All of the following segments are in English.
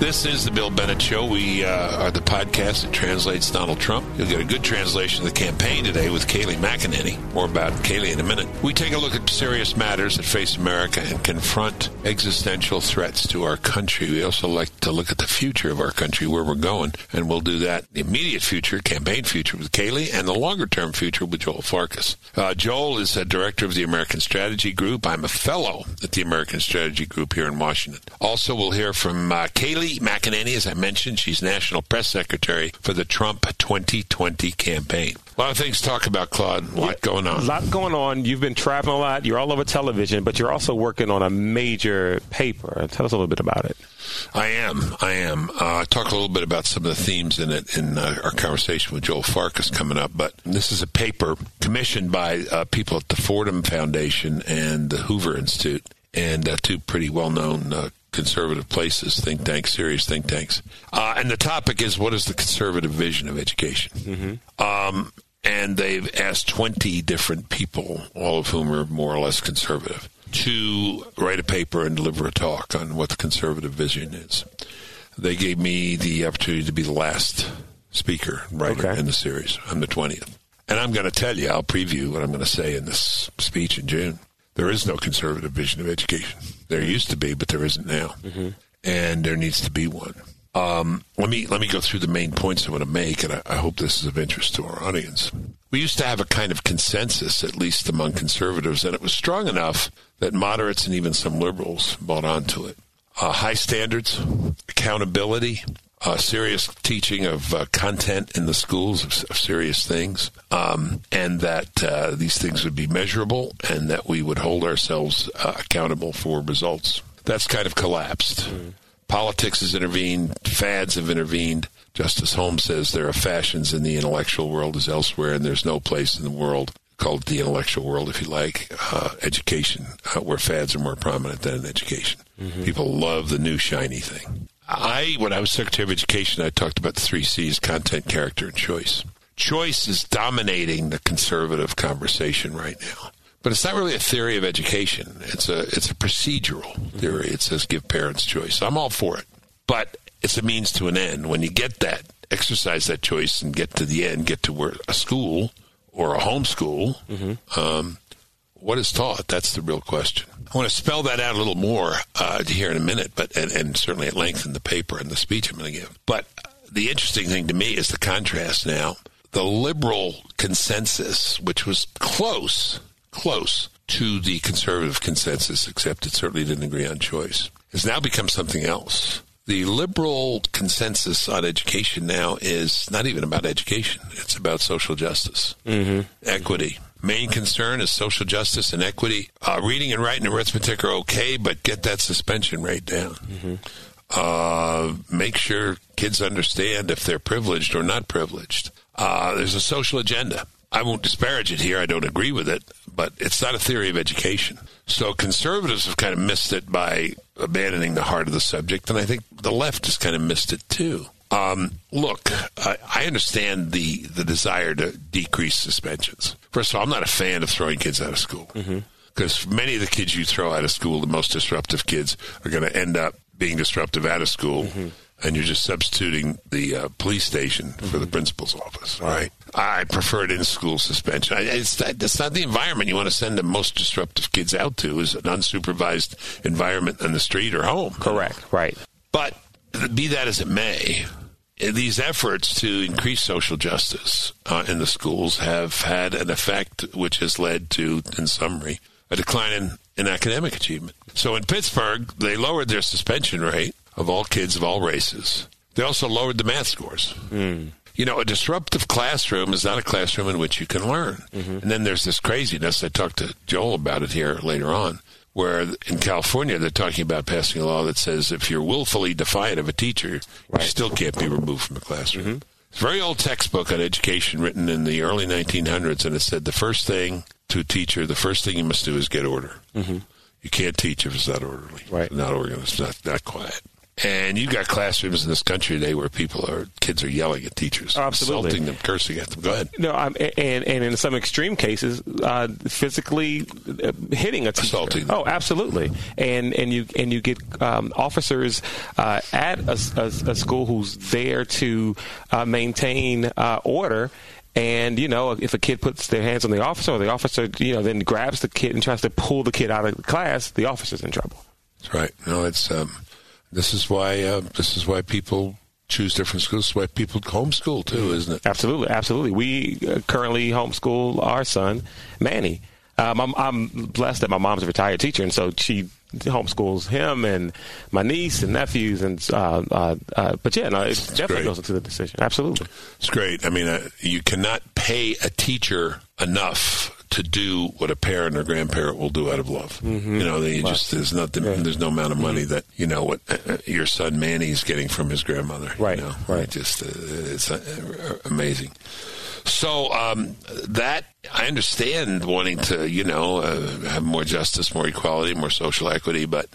This is the Bill Bennett Show. We uh, are the podcast that translates Donald Trump. You'll get a good translation of the campaign today with Kayleigh McEnany. More about Kayleigh in a minute. We take a look at serious matters that face America and confront existential threats to our country. We also like to look at the future of our country, where we're going, and we'll do that the immediate future, campaign future with Kayleigh, and the longer term future with Joel Farkas. Uh, Joel is a director of the American Strategy Group. I'm a fellow at the American Strategy Group here in Washington. Also, we'll hear from uh, Kayleigh McEnany, as I mentioned, she's National Press Secretary for the Trump 2020 campaign. A lot of things to talk about, Claude. A lot yeah, going on. A lot going on. You've been traveling a lot. You're all over television, but you're also working on a major paper. Tell us a little bit about it. I am. I am. Uh, talk a little bit about some of the themes in it in uh, our conversation with Joel Farkas coming up. But this is a paper commissioned by uh, people at the Fordham Foundation and the Hoover Institute, and uh, two pretty well-known uh, conservative places, think tanks, serious think tanks. Uh, and the topic is what is the conservative vision of education? Mm-hmm. Um, and they've asked 20 different people, all of whom are more or less conservative, to write a paper and deliver a talk on what the conservative vision is. They gave me the opportunity to be the last speaker writer okay. in the series. I'm the 20th. And I'm going to tell you, I'll preview what I'm going to say in this speech in June. There is no conservative vision of education. There used to be, but there isn't now, mm-hmm. and there needs to be one. Um, let me let me go through the main points I want to make, and I, I, hope this is of interest to our audience. We used to have a kind of consensus, at least among conservatives, and it was strong enough that moderates and even some liberals bought onto it. Uh, high standards, accountability, uh, serious teaching of uh, content in the schools of, of serious things, um, and that uh, these things would be measurable and that we would hold ourselves uh, accountable for results. That's kind of collapsed. Mm. Politics has intervened, fads have intervened. Justice Holmes says there are fashions in the intellectual world as elsewhere, and there's no place in the world called the intellectual world, if you like, uh, education, uh, where fads are more prominent than in education. Mm-hmm. People love the new shiny thing. I, when I was Secretary of Education, I talked about the three C's content, character, and choice. Choice is dominating the conservative conversation right now. But it's not really a theory of education. It's a it's a procedural theory. It says give parents choice. I'm all for it. But it's a means to an end. When you get that, exercise that choice and get to the end, get to where a school or a homeschool, mm-hmm. um, what is taught? That's the real question. I want to spell that out a little more uh, here in a minute, but and, and, certainly at length in the paper and the speech I'm going to give. But the interesting thing to me is the contrast now. The liberal consensus, which was close, close to the conservative consensus, except it certainly didn't agree on choice, has now become something else. The liberal consensus on education now is not even about education; it's about social justice, mm-hmm. equity main concern is social justice and equity. Uh, reading and writing and arithmetic are okay, but get that suspension rate down. Mm-hmm. Uh, make sure kids understand if they're privileged or not privileged. Uh, there's a social agenda. I won't disparage it here. I don't agree with it, but it's not a theory of education. So conservatives have kind of missed it by abandoning the heart of the subject, and I think the left has kind of missed it too. Um, look, I, I understand the the desire to decrease suspensions. First of all, I'm not a fan of throwing kids out of school because mm-hmm. many of the kids you throw out of school, the most disruptive kids, are going to end up being disruptive out of school. Mm-hmm. And you're just substituting the uh, police station for the mm-hmm. principal's office. All right. I prefer it in school suspension. It's, that's not the environment you want to send the most disruptive kids out to, is an unsupervised environment in the street or home. Correct. Right. But be that as it may, these efforts to increase social justice uh, in the schools have had an effect which has led to, in summary, a decline in, in academic achievement. So in Pittsburgh, they lowered their suspension rate of all kids of all races. They also lowered the math scores. Mm. You know, a disruptive classroom is not a classroom in which you can learn. Mm-hmm. And then there's this craziness. I talked to Joel about it here later on where in California they're talking about passing a law that says if you're willfully defiant of a teacher, right. you still can't be removed from the classroom. Mm-hmm. It's a very old textbook on education written in the early 1900s, and it said the first thing to a teacher, the first thing you must do is get order. Mm-hmm. You can't teach if it's not orderly, right? Not organized, not, not quiet. And you've got classrooms in this country today where people are kids are yelling at teachers, oh, absolutely. insulting them, cursing at them. Go ahead. No, I'm, and and in some extreme cases, uh, physically uh, hitting a teacher. Assaulting them. Oh, absolutely. And and you and you get um, officers uh, at a, a, a, school who's there to uh, maintain uh, order. And you know, if a kid puts their hands on the officer, or the officer, you know, then grabs the kid and tries to pull the kid out of the class, the officer's in trouble. That's right. No, it's um, this is why uh, this is why people choose different schools. This is why people homeschool too, isn't it? Absolutely, absolutely. We uh, currently homeschool our son, Manny. Um, I'm, I'm blessed that my mom's a retired teacher, and so she homeschools him and my niece and nephews and uh, uh, uh, but yeah no it That's definitely great. goes into the decision absolutely it's great i mean uh, you cannot pay a teacher enough to do what a parent or grandparent will do out of love. Mm-hmm. You know, they just there's nothing, there's no amount of money that you know what uh, your son Manny's getting from his grandmother. Right, you know? right. It just uh, it's uh, amazing. So um, that I understand wanting to, you know, uh, have more justice, more equality, more social equity, but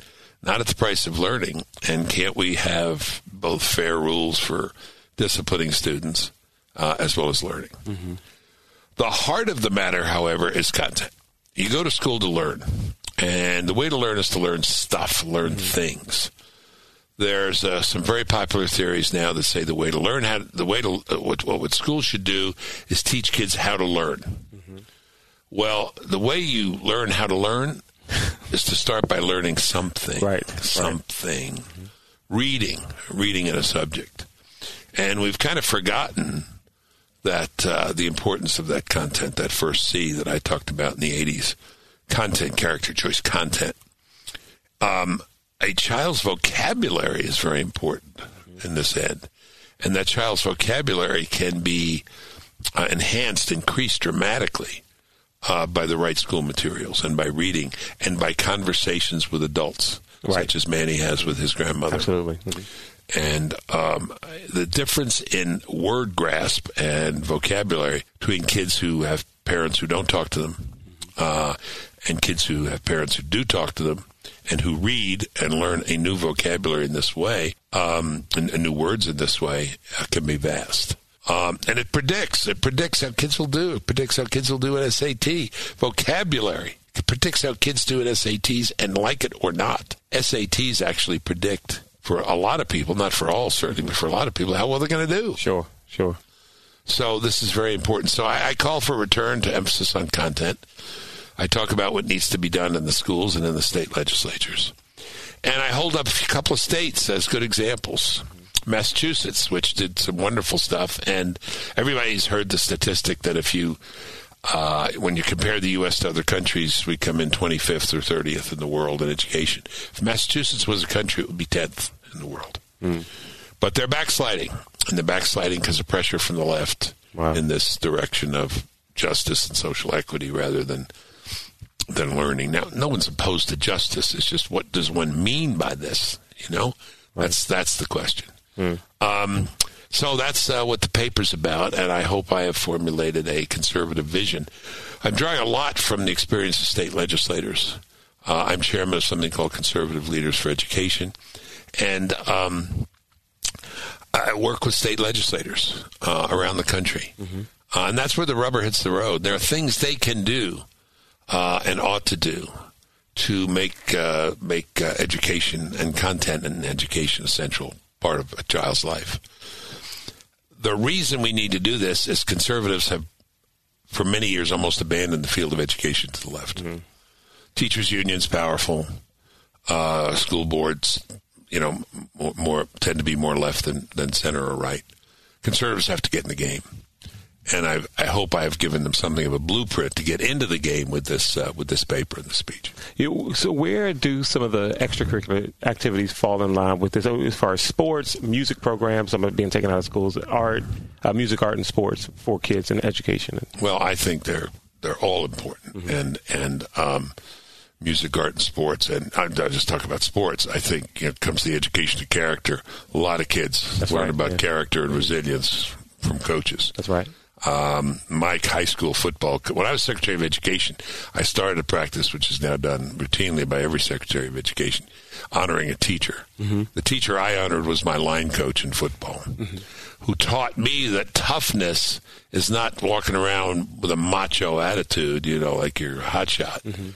not at the price of learning. And can't we have both fair rules for disciplining students uh, as well as learning? Mm-hmm. The heart of the matter, however, is content. You go to school to learn, and the way to learn is to learn stuff, learn mm-hmm. things. There's uh, some very popular theories now that say the way to learn how the way to uh, what, what schools should do is teach kids how to learn. Mm-hmm. Well, the way you learn how to learn is to start by learning something, right? Something, right. Mm-hmm. reading, reading in a subject, and we've kind of forgotten that uh, the importance of that content, that first C that I talked about in the 80s content, character choice, content. Um, a child's vocabulary is very important in this end. And that child's vocabulary can be uh, enhanced, increased dramatically uh, by the right school materials and by reading and by conversations with adults, right. such as Manny has with his grandmother. Absolutely. Mm-hmm. And um, the difference in word grasp and vocabulary between kids who have parents who don't talk to them uh, and kids who have parents who do talk to them and who read and learn a new vocabulary in this way, um, and, and, new words in this way, uh, can be vast. Um, and it predicts. It predicts how kids will do. It predicts how kids will do an SAT. Vocabulary. It predicts how kids do at SATs and like it or not. SATs actually predict for a lot of people, not for all certainly, but for a lot of people, how well they're going to do. Sure, sure. So this is very important. So I, I, call for a return to emphasis on content. I talk about what needs to be done in the schools and in the state legislatures. And I hold up a couple of states as good examples. Massachusetts, which did some wonderful stuff, and everybody's heard the statistic that if you uh, when you compare the U.S. to other countries, we come in 25th or 30th in the world in education. If Massachusetts was a country, it would be 10th in the world. Mm. But they're backsliding, and they're backsliding because of pressure from the left wow. in this direction of justice and social equity rather than than learning. Now, no one's opposed to justice. It's just what does one mean by this? You know, right. that's that's the question. Mm. Um, so that's uh, what the paper's about, and I hope I have formulated a conservative vision. I'm drawing a lot from the experience of state legislators. Uh, I'm chairman of something called Conservative Leaders for Education, and um, I work with state legislators uh, around the country. Mm-hmm. Uh, and that's where the rubber hits the road. There are things they can do uh, and ought to do to make uh, make education and content and education a central part of a child's life the reason we need to do this is conservatives have, for many years, almost abandoned the field of education to the left. Mm-hmm. Teachers' unions powerful, uh, school boards, you know, more, more, tend to be more left than, than center or right. Conservatives have to get in the game and I, I hope I have given them something of a blueprint to get into the game with this uh, with this paper and the speech. You, so, where do some of the extracurricular activities fall in line with this? As far as sports, music programs, some of being taken out of schools, art, uh, music, art, and sports for kids and education. Well, I think they're they're all important, mm-hmm. and and um, music, art, and sports. And I, I just talk about sports. I think you know, it comes to the education of character. A lot of kids That's learn right, about yeah. character and resilience from coaches. That's right. Um, Mike, high school football. When I was Secretary of Education, I started a practice which is now done routinely by every Secretary of Education, honoring a teacher. Mm-hmm. The teacher I honored was my line coach in football, mm-hmm. who taught me that toughness is not walking around with a macho attitude, you know, like you're a hotshot. Mm-hmm.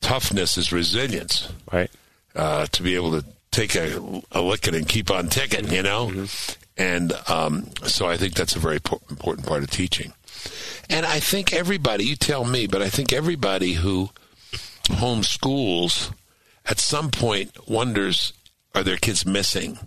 Toughness is resilience. Right. Uh, to be able to take a, a licking and keep on ticking, you know? Mm-hmm. And um, so I think that's a very important part of teaching. And I think everybody, you tell me, but I think everybody who homeschools at some point wonders are their kids missing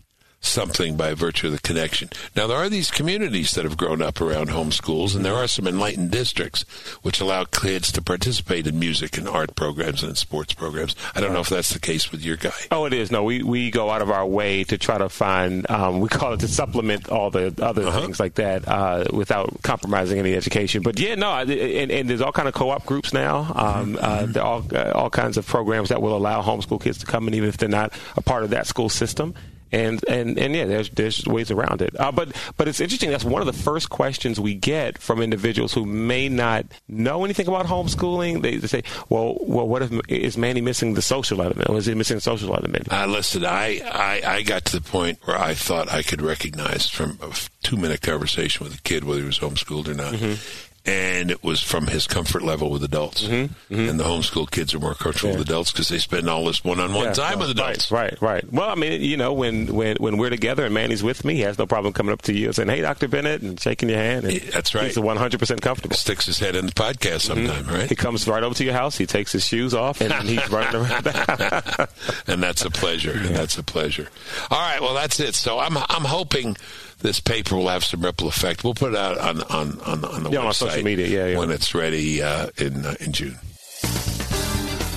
something by virtue of the connection. Now, there are these communities that have grown up around homeschools, and there are some enlightened districts which allow kids to participate in music and art programs and sports programs. I don't know if that's the case with your guy. Oh, it is. No, we, we go out of our way to try to find, um, we call it to supplement all the other uh-huh. things like that uh, without compromising any education. But yeah, no, and, and there's all kind of co-op groups now. Um, uh, mm-hmm. there are all, uh, all kinds of programs that will allow homeschool kids to come in even if they're not a part of that school system and and and yeah, there's there's ways around it. Uh, but but it's interesting. That's one of the first questions we get from individuals who may not know anything about homeschooling. They, they say, "Well, well, what if is Manny missing the social element, or is he missing the social element?" Uh, listen, I, I I got to the point where I thought I could recognize from a two minute conversation with a kid whether he was homeschooled or not. Mm-hmm and it was from his comfort level with adults. Mm-hmm, mm-hmm. And the homeschool kids are more comfortable yeah. with adults because they spend all this one-on-one yeah, time with adults. Right, right, right. Well, I mean, you know, when, when when we're together and Manny's with me, he has no problem coming up to you and saying, "Hey, Doctor Bennett," and shaking your hand. And That's right. He's 100 percent comfortable. Sticks his head in the podcast mm-hmm. sometime, mm-hmm. right? He comes right over to your house. He takes his shoes off and he's running around. and that's a pleasure. Yeah. And that's a pleasure. All right. Well, that's it. So I'm I'm hoping this paper will have some ripple effect. We'll put it out on on on, on the yeah, website on social media, yeah, yeah. when it's ready uh, in uh, in June.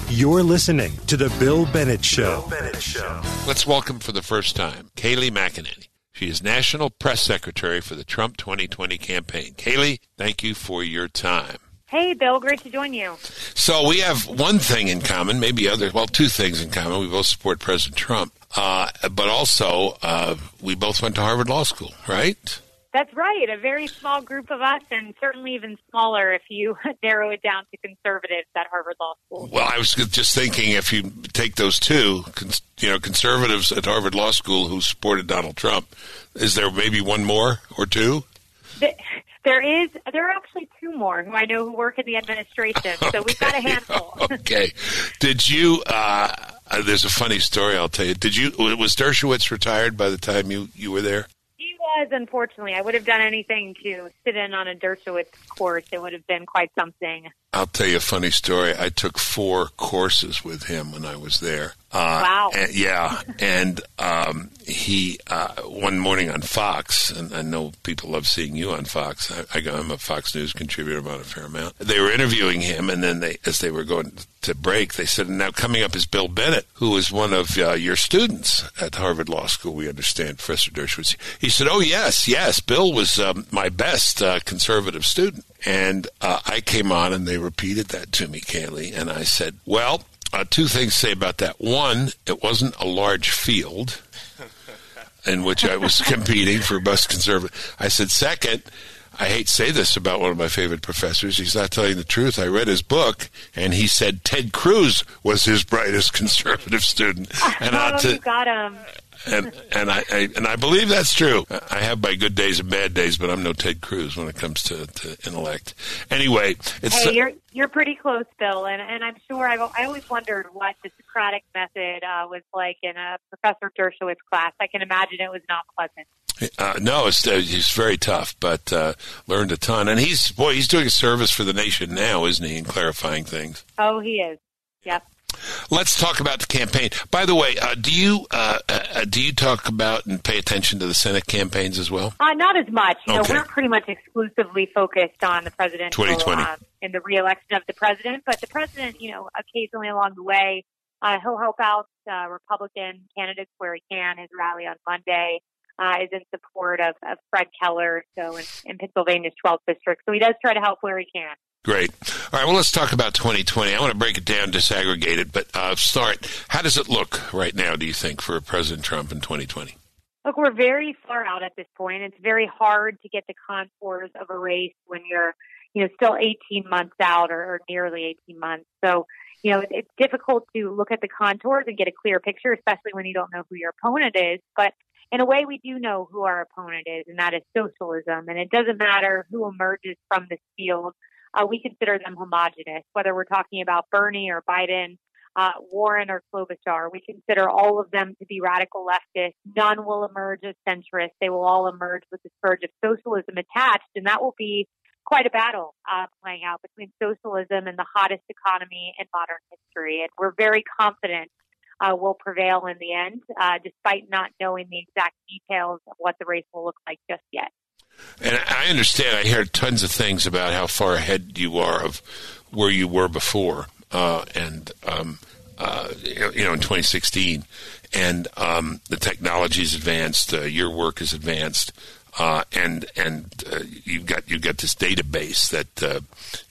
You're listening to the Bill Bennett Show. Bill Bennett Show. Let's welcome for the first time Kayleigh McEnany. She is National Press Secretary for the Trump 2020 campaign. Kayleigh, thank you for your time. Hey, Bill, great to join you. So we have one thing in common, maybe other, well, two things in common. We both support President Trump. Uh, but also, uh, we both went to Harvard Law School, right? That's right. A very small group of us, and certainly even smaller if you narrow it down to conservatives at Harvard Law School. Well, I was just thinking if you take those two, you know, conservatives at Harvard Law School who supported Donald Trump, is there maybe one more or two? There is. There are actually two more who I know who work in the administration. So okay. we've got a handful. okay. Did you? Uh, uh, there's a funny story I'll tell you. Did you? Was Dershowitz retired by the time you you were there? He was, unfortunately. I would have done anything to sit in on a Dershowitz course. It would have been quite something. I'll tell you a funny story. I took four courses with him when I was there. Uh, wow. And, yeah, and um, he uh, one morning on Fox, and I know people love seeing you on Fox. I, am a Fox News contributor about a fair amount. They were interviewing him, and then they, as they were going to break, they said, "Now coming up is Bill Bennett, who is one of uh, your students at Harvard Law School. We understand, Professor Dershowitz." He said, "Oh yes, yes, Bill was um, my best uh, conservative student." And uh, I came on and they repeated that to me, Kayleigh. And I said, well, uh, two things to say about that. One, it wasn't a large field in which I was competing for best conservative. I said, second, I hate to say this about one of my favorite professors. He's not telling the truth. I read his book, and he said Ted Cruz was his brightest conservative student. And oh, to, you got him and and I, I, and I believe that's true. I have my good days and bad days, but I'm no Ted Cruz when it comes to, to intellect. Anyway, it's hey, you're you're pretty close, Bill, and and I'm sure I've, I always wondered what the Socratic method uh, was like in a Professor Dershowitz class. I can imagine it was not pleasant. Uh, no, it's uh, he's very tough, but uh, learned a ton, and he's boy, he's doing a service for the nation now, isn't he, in clarifying things? Oh, he is. Yep. Let's talk about the campaign. By the way, uh, do you uh, uh, do you talk about and pay attention to the Senate campaigns as well? Uh, not as much. You okay. know, we're pretty much exclusively focused on the presidential 2020 in the reelection of the president. But the president, you know, occasionally along the way, uh, he'll help out uh, Republican candidates where he can. His rally on Monday is in support of, of Fred Keller, so in, in Pennsylvania's 12th district. So he does try to help where he can. Great. All right. Well, let's talk about 2020. I want to break it down, disaggregate it, but uh, start. How does it look right now? Do you think for President Trump in 2020? Look, we're very far out at this point. It's very hard to get the contours of a race when you're, you know, still 18 months out or, or nearly 18 months. So, you know, it's difficult to look at the contours and get a clear picture, especially when you don't know who your opponent is. But in a way, we do know who our opponent is, and that is socialism. And it doesn't matter who emerges from this field. Uh, we consider them homogenous, whether we're talking about Bernie or Biden, uh, Warren or Klobuchar. We consider all of them to be radical leftists. None will emerge as centrist. They will all emerge with the scourge of socialism attached, and that will be quite a battle uh, playing out between socialism and the hottest economy in modern history. And we're very confident uh, will prevail in the end, uh, despite not knowing the exact details of what the race will look like just yet. And I understand. I heard tons of things about how far ahead you are of where you were before, uh, and um, uh, you know, in 2016, and um, the technology is advanced. Uh, your work is advanced. Uh, and and uh, you've got you've got this database that uh,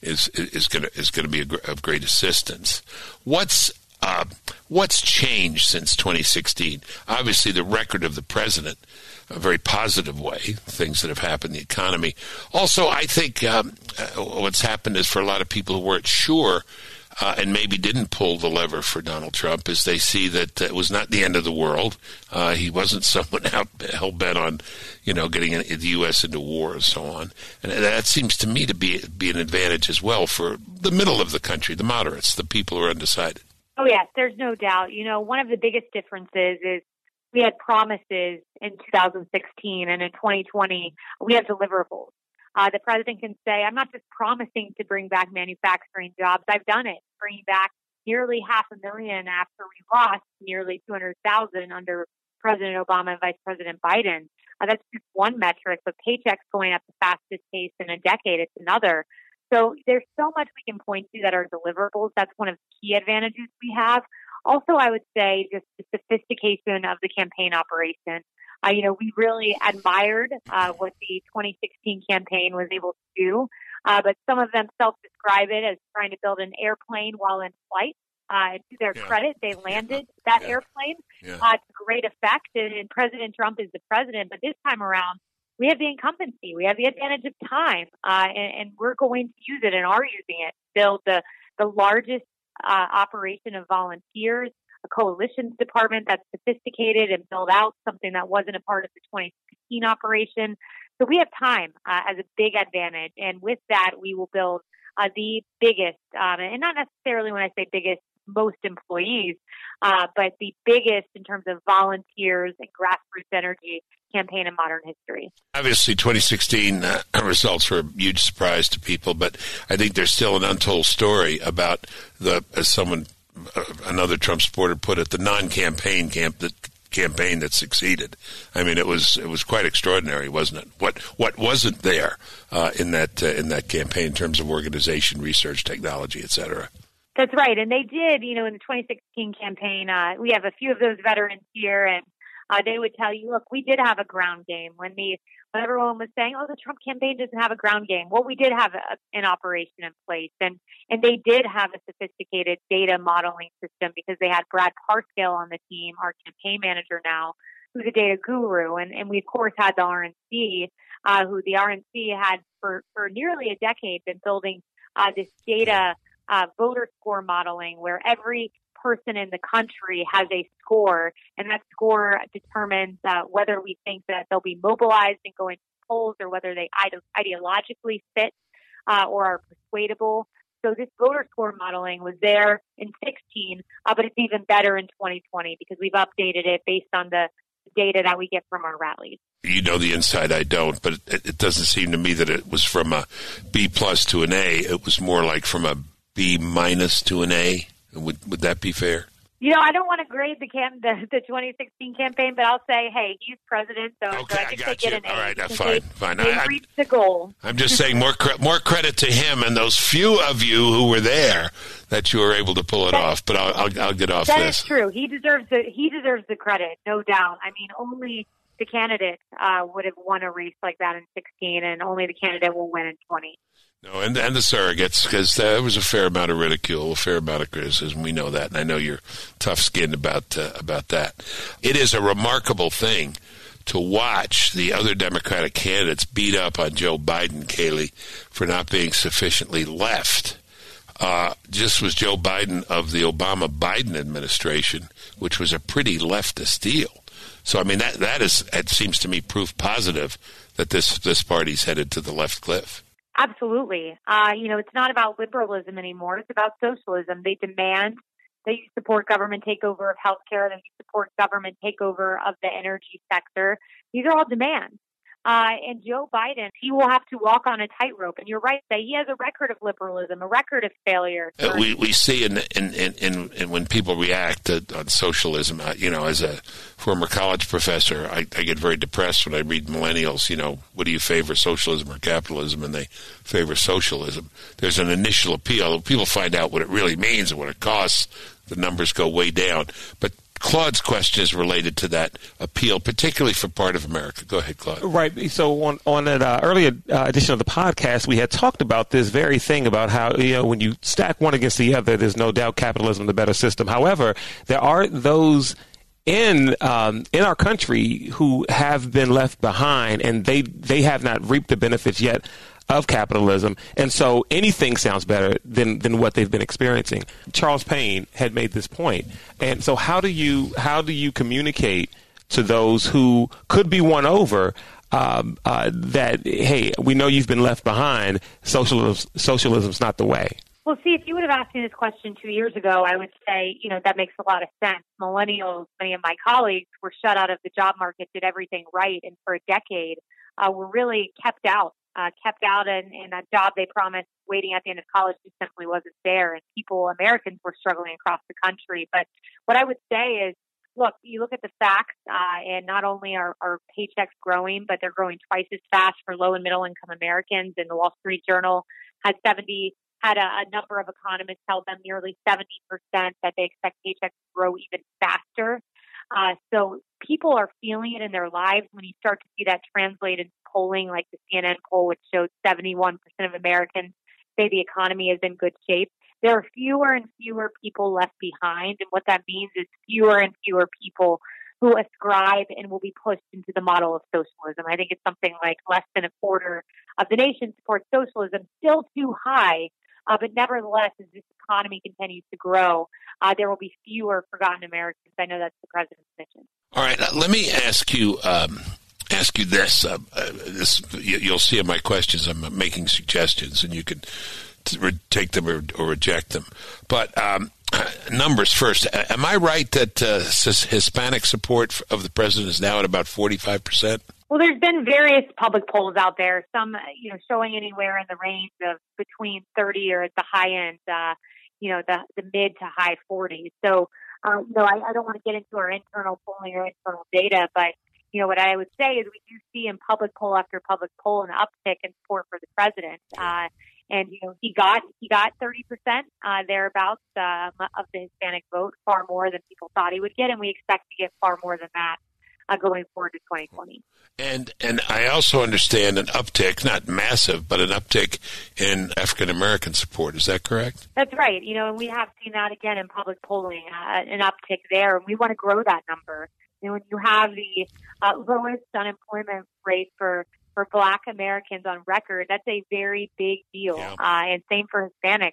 is is going to is going to be a, of great assistance. What's uh, what's changed since 2016? Obviously, the record of the president, a very positive way, things that have happened in the economy. Also, I think um, uh, what's happened is for a lot of people who weren't sure uh, and maybe didn't pull the lever for Donald Trump is they see that it was not the end of the world. Uh, he wasn't someone out hell bent on, you know, getting the U.S. into war and so on. And that seems to me to be be an advantage as well for the middle of the country, the moderates, the people who are undecided. Oh yes, there's no doubt. You know, one of the biggest differences is we had promises in 2016 and in 2020 we have deliverables. Uh, the president can say, I'm not just promising to bring back manufacturing jobs. I've done it, bringing back nearly half a million after we lost nearly 200,000 under President Obama and Vice President Biden. Uh, that's just one metric, but paychecks going up the fastest pace in a decade, it's another. So there's so much we can point to that are deliverables. That's one of the key advantages we have. Also, I would say just the sophistication of the campaign operation. Uh, you know, we really admired uh, what the 2016 campaign was able to do, uh, but some of them self-describe it as trying to build an airplane while in flight. Uh, to their yeah. credit, they landed that yeah. airplane yeah. uh, to great effect, and, and President Trump is the president. But this time around, we have the incumbency, we have the advantage of time, uh, and, and we're going to use it and are using it build the the largest uh, operation of volunteers a coalitions department that's sophisticated and build out something that wasn't a part of the 2016 operation. So we have time uh, as a big advantage. And with that, we will build uh, the biggest, um, and not necessarily when I say biggest, most employees, uh, but the biggest in terms of volunteers and grassroots energy campaign in modern history. Obviously, 2016 uh, results were a huge surprise to people, but I think there's still an untold story about the, as someone uh, another Trump supporter put it, the non-campaign camp that campaign that succeeded. I mean, it was it was quite extraordinary, wasn't it? What what wasn't there uh, in that uh, in that campaign in terms of organization, research, technology, et cetera? That's right, and they did. You know, in the 2016 campaign, uh, we have a few of those veterans here, and uh, they would tell you, look, we did have a ground game when the when everyone was saying, oh, the Trump campaign doesn't have a ground game. Well, we did have a, an operation in place, and and they did have a sophisticated data modeling system because they had Brad Parscale on the team, our campaign manager now, who's a data guru, and and we of course had the RNC, uh, who the RNC had for for nearly a decade been building uh, this data uh, voter score modeling where every person in the country has a score, and that score determines uh, whether we think that they'll be mobilized and go into polls or whether they ide- ideologically fit uh, or are persuadable. So this voter score modeling was there in 16, uh, but it's even better in 2020 because we've updated it based on the data that we get from our rallies. You know the inside, I don't, but it, it doesn't seem to me that it was from a B plus to an A. It was more like from a B minus to an A. Would would that be fair? You know, I don't want to grade the cam the, the 2016 campaign, but I'll say, hey, he's president, so, okay, so I think I got they you. get an All A. right, uh, fine, fine. They I, reached the goal. I'm just saying more cre- more credit to him and those few of you who were there that you were able to pull it that, off. But I'll, I'll, I'll get off that this. That is true. He deserves the he deserves the credit, no doubt. I mean, only the candidate uh, would have won a race like that in 16, and only the candidate will win in 20. No, and and the surrogates because there was a fair amount of ridicule, a fair amount of criticism. We know that, and I know you're tough skinned about uh, about that. It is a remarkable thing to watch the other Democratic candidates beat up on Joe Biden, Kayleigh, for not being sufficiently left. Uh, just was Joe Biden of the Obama Biden administration, which was a pretty leftist deal. So I mean that that is it seems to me proof positive that this this party's headed to the left cliff. Absolutely. Uh, you know, it's not about liberalism anymore. It's about socialism. They demand that you support government takeover of healthcare, that you support government takeover of the energy sector. These are all demands. Uh, and Joe Biden, he will have to walk on a tightrope. And you're right that he has a record of liberalism, a record of failure. Uh, we we see in in, in, in, in when people react to, on socialism. Uh, you know, as a former college professor, I, I get very depressed when I read millennials. You know, what do you favor, socialism or capitalism? And they favor socialism. There's an initial appeal. People find out what it really means and what it costs. The numbers go way down. But Claude's question is related to that appeal, particularly for part of America. Go ahead, Claude. Right. So on on an uh, earlier uh, edition of the podcast, we had talked about this very thing about how you know when you stack one against the other, there's no doubt capitalism the better system. However, there are those in um, in our country who have been left behind, and they they have not reaped the benefits yet of capitalism. And so anything sounds better than, than what they've been experiencing. Charles Payne had made this point. And so how do you how do you communicate to those who could be won over um, uh, that hey, we know you've been left behind. Socialism socialism's not the way. Well, see, if you would have asked me this question two years ago, I would say, you know, that makes a lot of sense. Millennials, many of my colleagues were shut out of the job market, did everything right, and for a decade uh, were really kept out uh, kept out in, in a job they promised waiting at the end of college just simply wasn't there. And people, Americans, were struggling across the country. But what I would say is, look, you look at the facts, uh, and not only are, are paychecks growing, but they're growing twice as fast for low and middle income Americans. And the Wall Street Journal had 70 had a, a number of economists tell them nearly 70% that they expect paychecks to grow even faster. Uh, so people are feeling it in their lives when you start to see that translated polling, like the CNN poll, which showed 71% of Americans say the economy is in good shape. There are fewer and fewer people left behind. And what that means is fewer and fewer people who ascribe and will be pushed into the model of socialism. I think it's something like less than a quarter of the nation supports socialism, still too high. Uh, but nevertheless, as this economy continues to grow, uh, there will be fewer forgotten Americans. I know that's the president's mission. All right, let me ask you um, ask you this. Uh, uh, this you'll see in my questions. I'm making suggestions, and you can take them or, or reject them. But um, numbers first. Am I right that uh, Hispanic support of the president is now at about 45 percent? Well, there's been various public polls out there. Some, you know, showing anywhere in the range of between 30 or at the high end, uh, you know, the the mid to high 40s. So, uh, you know, I, I don't want to get into our internal polling or internal data, but you know, what I would say is we do see in public poll after public poll an uptick in support for the president. Uh, and you know, he got he got 30 percent uh, thereabouts uh, of the Hispanic vote, far more than people thought he would get, and we expect to get far more than that uh, going forward to 2020. And and I also understand an uptick, not massive, but an uptick in African American support. Is that correct? That's right. You know, and we have seen that again in public polling, uh, an uptick there, and we want to grow that number. When you have the uh, lowest unemployment rate for for Black Americans on record, that's a very big deal. Yeah. Uh, and same for Hispanics.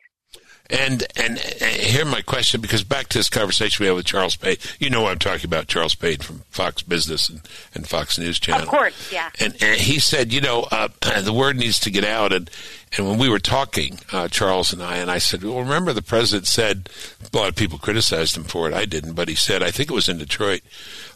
And, and and here my question because back to this conversation we had with Charles Payne, you know what I'm talking about, Charles Payne from Fox Business and, and Fox News Channel. Of course, yeah. And, and he said, you know, uh, the word needs to get out. And and when we were talking, uh, Charles and I, and I said, well, remember the president said a lot of people criticized him for it. I didn't, but he said, I think it was in Detroit.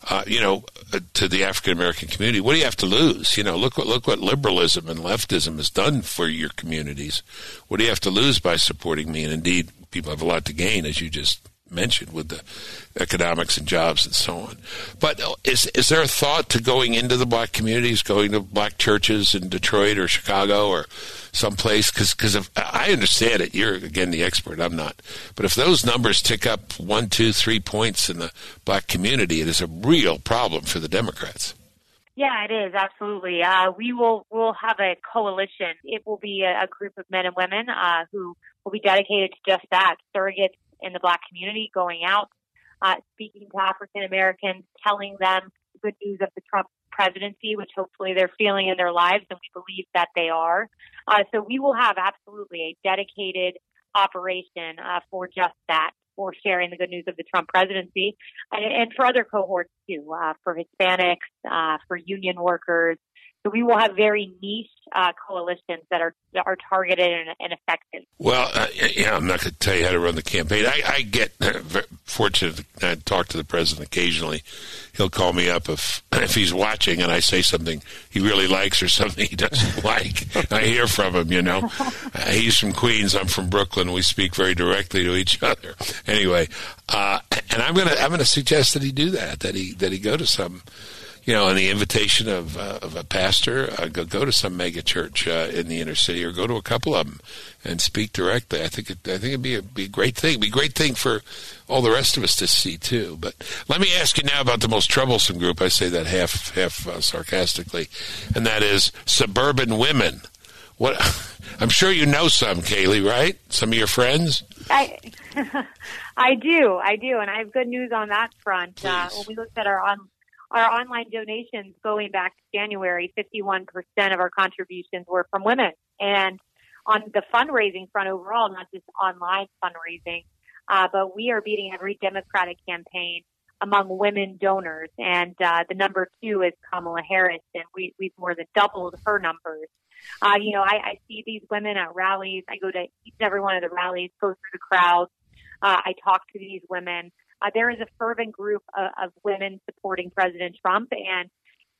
Uh, you know, uh, to the African American community, what do you have to lose? You know, look what look what liberalism and leftism has done for your communities. What do you have to lose by supporting me? And indeed, people have a lot to gain, as you just mentioned with the economics and jobs and so on. But is is there a thought to going into the black communities, going to black churches in Detroit or Chicago or someplace? Because because I understand it, you're again the expert. I'm not. But if those numbers tick up one, two, three points in the black community, it is a real problem for the Democrats. Yeah, it is absolutely. Uh, we will will have a coalition. It will be a, a group of men and women uh, who will be dedicated to just that: surrogates in the black community, going out, uh, speaking to African Americans, telling them the good news of the Trump presidency, which hopefully they're feeling in their lives, and we believe that they are. Uh, so we will have absolutely a dedicated operation uh, for just that, for sharing the good news of the Trump presidency, and, and for other cohorts too, uh, for Hispanics, uh, for union workers, so we will have very niche uh, coalitions that are are targeted and, and effective. Well, uh, yeah, I'm not going to tell you how to run the campaign. I, I get uh, fortunate to talk to the president occasionally. He'll call me up if if he's watching and I say something he really likes or something he doesn't like. I hear from him. You know, uh, he's from Queens. I'm from Brooklyn. We speak very directly to each other. Anyway, uh, and I'm gonna I'm gonna suggest that he do that. That he that he go to some you know, on the invitation of, uh, of a pastor, uh, go, go to some mega church uh, in the inner city, or go to a couple of them and speak directly. I think it, I think it'd be a, be a great thing. It'd be a great thing for all the rest of us to see too. But let me ask you now about the most troublesome group. I say that half half uh, sarcastically, and that is suburban women. What I'm sure you know some, Kayleigh, right? Some of your friends. I I do, I do, and I have good news on that front. Uh, when we looked at our on our online donations going back to January, 51% of our contributions were from women. And on the fundraising front overall, not just online fundraising, uh, but we are beating every Democratic campaign among women donors. And uh, the number two is Kamala Harris, and we, we've more than doubled her numbers. Uh, you know, I, I see these women at rallies. I go to each and every one of the rallies, go through the crowds. Uh, I talk to these women. Uh, there is a fervent group of, of women supporting President Trump, and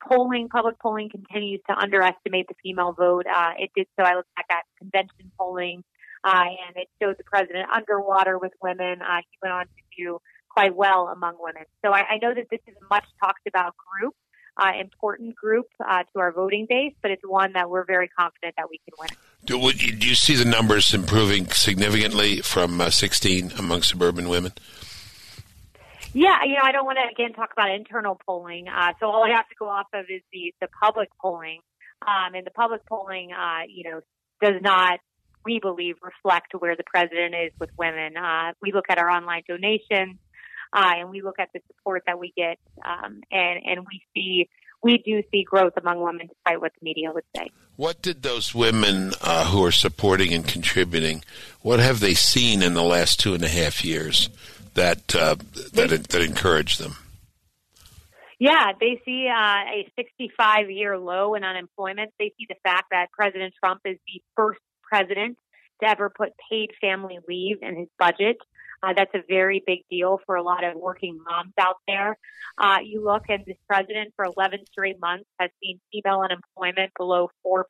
polling, public polling continues to underestimate the female vote. Uh, it did so. I looked back at convention polling, uh, and it showed the president underwater with women. Uh, he went on to do quite well among women. So I, I know that this is a much talked about group, uh, important group uh, to our voting base, but it's one that we're very confident that we can win. Do, you, do you see the numbers improving significantly from uh, 16 among suburban women? Yeah, you know, I don't want to again talk about internal polling. Uh, so all I have to go off of is the the public polling, um, and the public polling, uh, you know, does not, we believe, reflect where the president is with women. Uh, we look at our online donations, uh, and we look at the support that we get, um, and and we see we do see growth among women, despite what the media would say. What did those women uh, who are supporting and contributing? What have they seen in the last two and a half years? That uh, that that encourage them? Yeah, they see uh, a 65 year low in unemployment. They see the fact that President Trump is the first president to ever put paid family leave in his budget. Uh, that's a very big deal for a lot of working moms out there. Uh, you look and this president for 11 straight months has seen female unemployment below 4%.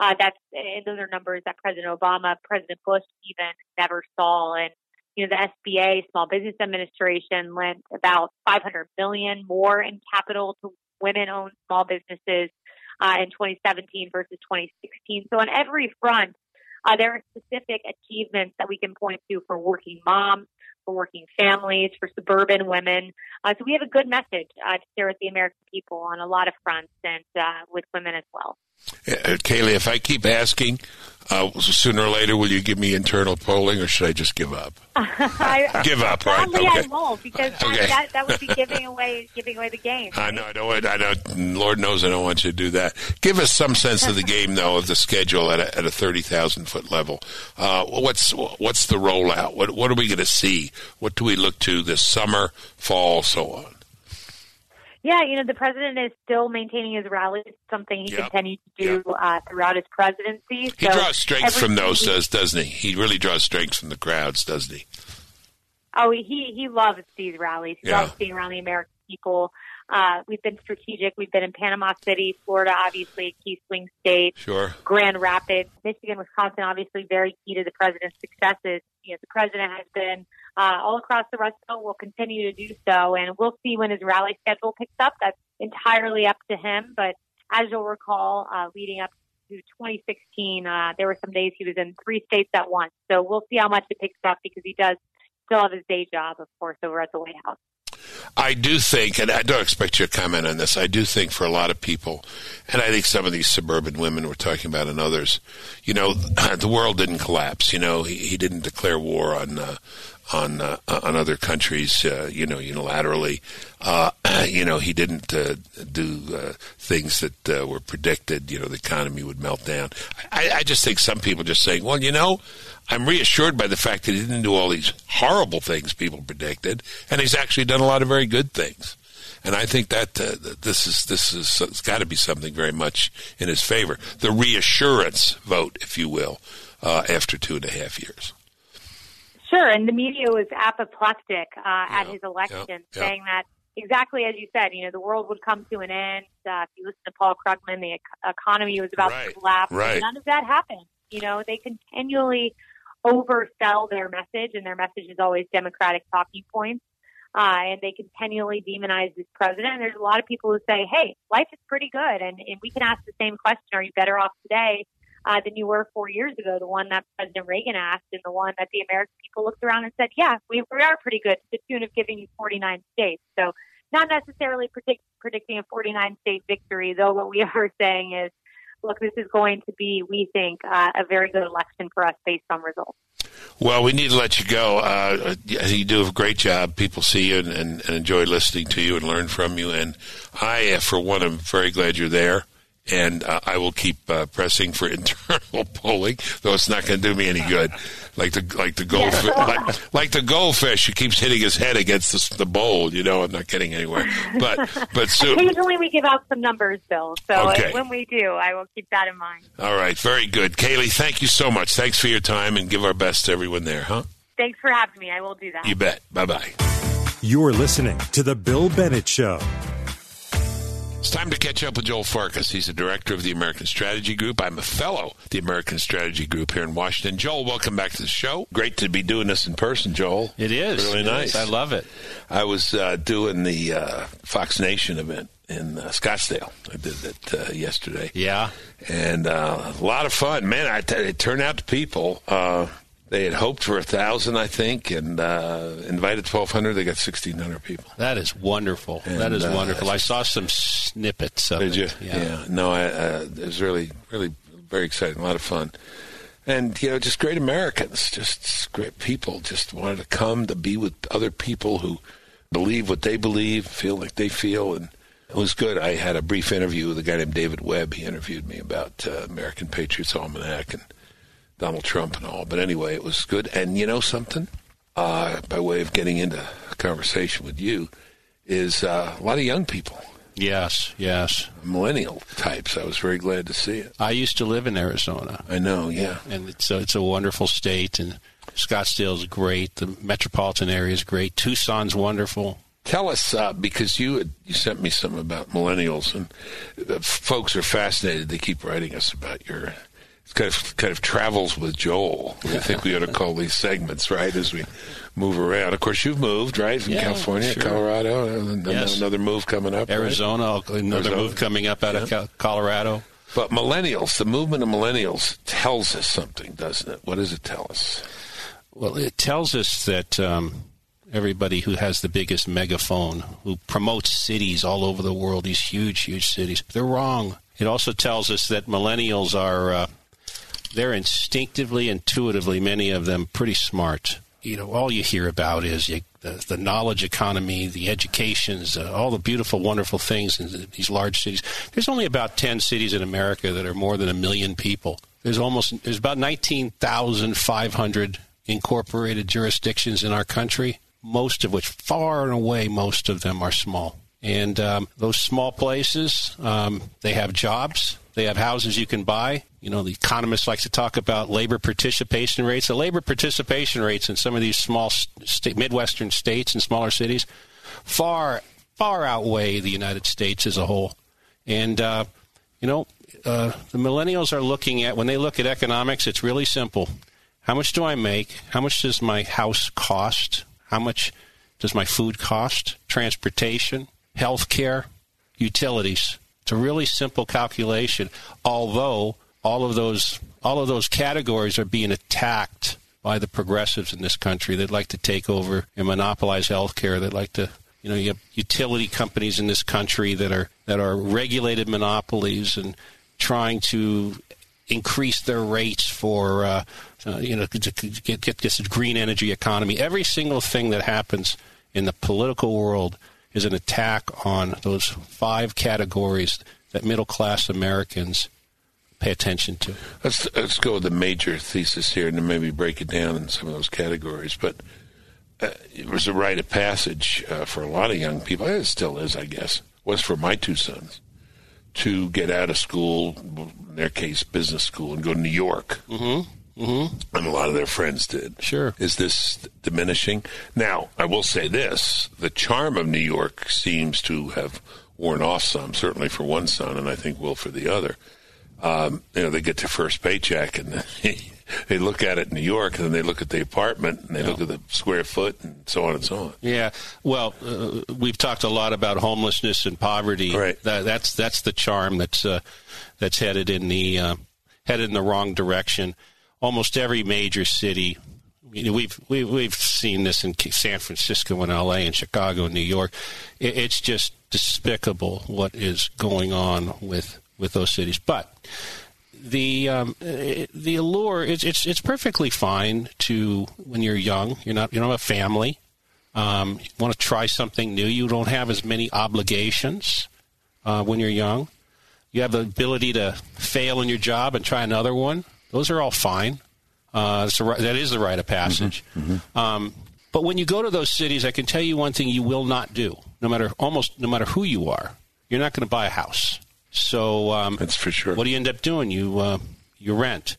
Uh, that's, and those are numbers that President Obama, President Bush even never saw. And you know, the SBA, Small Business Administration, lent about 500 million more in capital to women-owned small businesses uh, in 2017 versus 2016. So on every front, uh, there are specific achievements that we can point to for working moms, for working families, for suburban women. Uh, so we have a good message uh, to share with the American people on a lot of fronts and uh, with women as well. Uh, Kayleigh, if I keep asking, uh, sooner or later, will you give me internal polling, or should I just give up? I, give up, right? Okay. I won't because that, okay. that, that, would be giving away giving away the game. Right? I know. I don't. I know. Lord knows I don't want you to do that. Give us some sense of the game, though, of the schedule at a, at a thirty thousand foot level. Uh, what's what's the rollout? What what are we going to see? What do we look to this summer, fall, so on? Yeah, you know, the president is still maintaining his rallies, something he yep. continues to do yep. uh, throughout his presidency. He so draws strength from those, does, doesn't he? He really draws strength from the crowds, doesn't he? Oh, he he loves these rallies. He yeah. loves being around the American people. Uh, we've been strategic. We've been in Panama City, Florida, obviously a key swing state. Sure. Grand Rapids, Michigan, Wisconsin, obviously very key to the president's successes. You know, the president has been uh, all across the Rust Belt. Will continue to do so, and we'll see when his rally schedule picks up. That's entirely up to him. But as you'll recall, uh, leading up to 2016, uh, there were some days he was in three states at once. So we'll see how much it picks up because he does still have his day job, of course, over at the White House. I do think, and I don't expect you to comment on this, I do think for a lot of people, and I think some of these suburban women we're talking about and others, you know, the world didn't collapse. You know, he, he didn't declare war on uh, on uh, on other countries, uh, you know, unilaterally. Uh, you know, he didn't uh, do uh, things that uh, were predicted. You know, the economy would melt down. I, I just think some people just saying, well, you know, I'm reassured by the fact that he didn't do all these horrible things people predicted, and he's actually done a lot of very good things. And I think that uh, this is this is it's got to be something very much in his favor. The reassurance vote, if you will, uh, after two and a half years. Sure, and the media was apoplectic uh, at his election, yeah, yeah. saying that exactly as you said. You know, the world would come to an end. Uh, if you listen to Paul Krugman, the economy was about right, to collapse. Right. None of that happened. You know, they continually oversell their message, and their message is always Democratic talking points. Uh, and they continually demonize this president. And there's a lot of people who say, "Hey, life is pretty good," and, and we can ask the same question: Are you better off today uh, than you were four years ago? The one that President Reagan asked, and the one that the American people looked around and said, "Yeah, we, we are pretty good," to the tune of giving you 49 states. So, not necessarily predict, predicting a 49 state victory, though. What we are saying is, look, this is going to be, we think, uh, a very good election for us based on results. Well, we need to let you go. Uh, you do a great job. People see you and, and, and, enjoy listening to you and learn from you. And I, uh, for one, am very glad you're there and uh, I will keep uh, pressing for internal polling, though it's not going to do me any good. Like the like the goldfish, like, like, the goldfish who keeps hitting his head against the, the, bowl. You know, I'm not getting anywhere. But but soon. Occasionally, we give out some numbers, Bill. So okay. when we do, I will keep that in mind. All right, very good, Kayleigh. Thank you so much. Thanks for your time, and give our best to everyone there. Huh? Thanks for having me. I will do that. You bet. Bye bye. You're listening to the Bill Bennett Show. It's time to catch up with Joel Farkas. He's the director of the American Strategy Group. I'm a fellow the American Strategy Group here in Washington. Joel, welcome back to the show. Great to be doing this in person, Joel. It is. Really nice. I love it. I was uh, doing the uh, Fox Nation event in uh, Scottsdale. I did it uh, yesterday. Yeah. And uh, a lot of fun. Man, I t- it turned out to people. They had hoped for a thousand, I think, and uh, invited twelve hundred. They got sixteen hundred people. That is wonderful. And, that is uh, wonderful. I saw some snippets of did it. you? Yeah. yeah. No, I, uh, it was really, really very exciting. A lot of fun, and you know, just great Americans, just great people. Just wanted to come to be with other people who believe what they believe, feel like they feel, and it was good. I had a brief interview with a guy named David Webb. He interviewed me about uh, American Patriots Almanac and Donald Trump and all. But anyway, it was good. And you know something? Uh, by way of getting into conversation with you, is uh, a lot of young people. Yes, yes. Millennial types. I was very glad to see it. I used to live in Arizona. I know, yeah. And it's a, it's a wonderful state, and Scottsdale is great. The metropolitan area is great. Tucson's wonderful. Tell us, uh, because you you sent me some about millennials, and uh, folks are fascinated. They keep writing us about your kind of kind of travels with Joel. I think we ought to call these segments right as we move around. Of course, you've moved right from yeah, California, sure. Colorado, and yes. another move coming up. Arizona, right? another Arizona. move coming up out yeah. of Colorado. But millennials, the movement of millennials tells us something, doesn't it? What does it tell us? Well, it tells us that um, everybody who has the biggest megaphone, who promotes cities all over the world, these huge, huge cities, they're wrong. It also tells us that millennials are. Uh, they're instinctively, intuitively, many of them pretty smart. You know, all you hear about is you, the, the, knowledge economy, the educations, uh, all the beautiful, wonderful things in these large cities. There's only about 10 cities in America that are more than a million people. There's almost, there's about 19,500 incorporated jurisdictions in our country, most of which, far and away, most of them are small. And um, those small places, um, they have jobs, they have houses you can buy. You know, the economists like to talk about labor participation rates. The labor participation rates in some of these small st- Midwestern states and smaller cities far, far outweigh the United States as a whole. And, uh, you know, uh, the millennials are looking at, when they look at economics, it's really simple. How much do I make? How much does my house cost? How much does my food cost? Transportation, health care, utilities. It's a really simple calculation, although all of those all of those categories are being attacked by the progressives in this country that like to take over and monopolize healthcare. That like to you know you have utility companies in this country that are that are regulated monopolies and trying to increase their rates for uh, uh, you know, to get, get this green energy economy. Every single thing that happens in the political world is an attack on those five categories that middle class Americans pay attention to. Let's let's go with the major thesis here, and then maybe break it down in some of those categories. But uh, it was a rite of passage uh, for a lot of young people. It still is, I guess. Was for my two sons to get out of school, in their case, business school, and go to New York. Mm-hmm. Mm-hmm. And a lot of their friends did. Sure. Is this diminishing? Now, I will say this the charm of New York seems to have worn off some, certainly for one son, and I think will for the other. Um, you know, they get their first paycheck and they look at it in New York, and then they look at the apartment, and they yeah. look at the square foot, and so on and so on. Yeah, well, uh, we've talked a lot about homelessness and poverty. Right. That, that's that's the charm that's uh, that's headed in the uh, headed in the wrong direction. Almost every major city. You know, we've we, we've seen this in San Francisco and L.A. and Chicago and New York. It, it's just despicable what is going on with with those cities. But the um, the allure it's, it's it's perfectly fine to when you're young. You're not you don't have a family. Um, you want to try something new. You don't have as many obligations uh, when you're young. You have the ability to fail in your job and try another one. Those are all fine. Uh, a, that is the rite of passage. Mm-hmm. Mm-hmm. Um, but when you go to those cities, I can tell you one thing: you will not do. No matter almost no matter who you are, you're not going to buy a house. So um, that's for sure. What do you end up doing? You uh, you rent,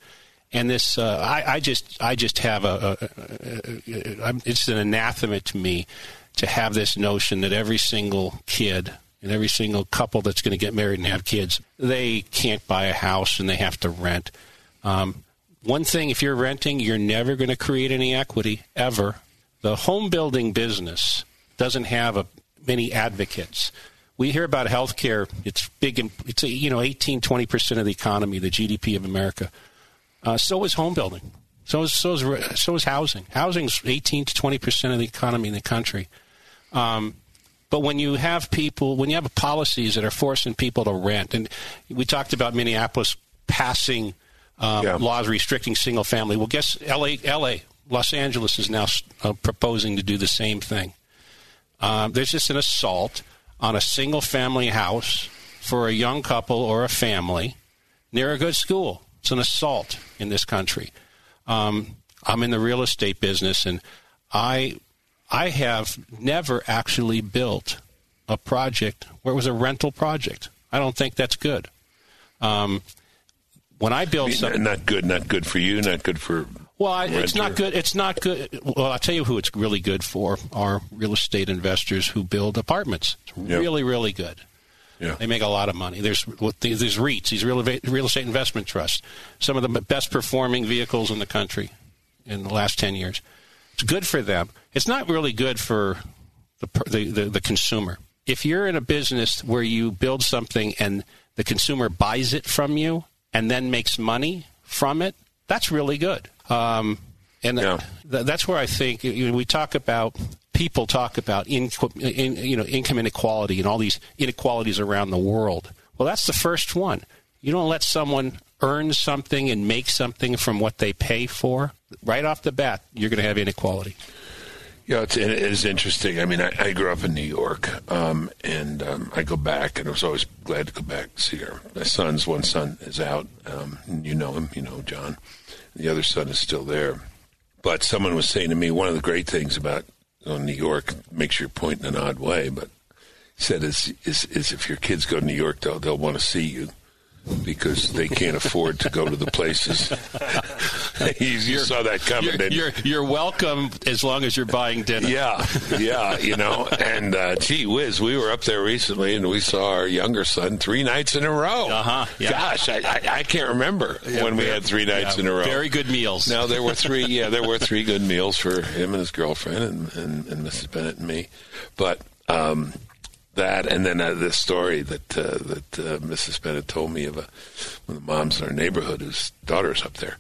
and this uh, I, I, just I just have a, a, a, a, it's an anathema to me to have this notion that every single kid and every single couple that's going to get married and have kids they can't buy a house and they have to rent. Um, one thing, if you're renting, you're never going to create any equity ever. The home building business doesn't have a, many advocates we hear about healthcare. It's big. It's a, you know 18, 20 percent of the economy, the GDP of America. Uh, so is home building. So is so is so is housing. Housing is 18 to 20 percent of the economy in the country. Um, but when you have people, when you have policies that are forcing people to rent, and we talked about Minneapolis passing um, yeah. laws restricting single family. Well, guess L.A. L.A. Los Angeles is now uh, proposing to do the same thing. Um, there's just an assault on a single family house for a young couple or a family near a good school. It's an assault in this country. Um, I'm in the real estate business, and I I have never actually built a project where it was a rental project. I don't think that's good. Um, when I build something, not good, not good for you, not good for well, I, it's not good. It's not good. Well, I'll tell you who it's really good for are real estate investors who build apartments. It's yep. really, really good. Yeah. They make a lot of money. There's there's REITs, these real real estate investment trusts, some of the best performing vehicles in the country in the last ten years. It's good for them. It's not really good for the the, the, the consumer. If you're in a business where you build something and the consumer buys it from you and then makes money from it, that's really good. Um, and yeah. th- that's where I think you know, we talk about people talk about in, in, you know income inequality and all these inequalities around the world. Well, that's the first one. You don't let someone earn something and make something from what they pay for. Right off the bat, you're going to have inequality. Yeah, it's, it is interesting. I mean, I, I grew up in New York, um, and um, I go back, and I was always glad to go back to see her. My son's one son is out. Um, you know him, you know John. The other son is still there. But someone was saying to me, one of the great things about you know, New York makes your point in an odd way, but said is, is, is if your kids go to New York, they'll, they'll want to see you because they can't afford to go to the places. you saw that coming. You're, you're, you're, welcome as long as you're buying dinner. Yeah, yeah, you know. And uh, gee whiz, we were up there recently, and we saw our younger son three nights in a row. Uh huh. Yeah. Gosh, I, I, I, can't remember yeah, when we had three nights yeah, in a row. Very good meals. Now there were three. Yeah, there were three good meals for him and his girlfriend and, and, and Mrs. Bennett and me, but. Um, that, and then uh, this story that uh, that uh, Mrs. Bennett told me of a, one of the moms in our neighborhood whose daughter's up there,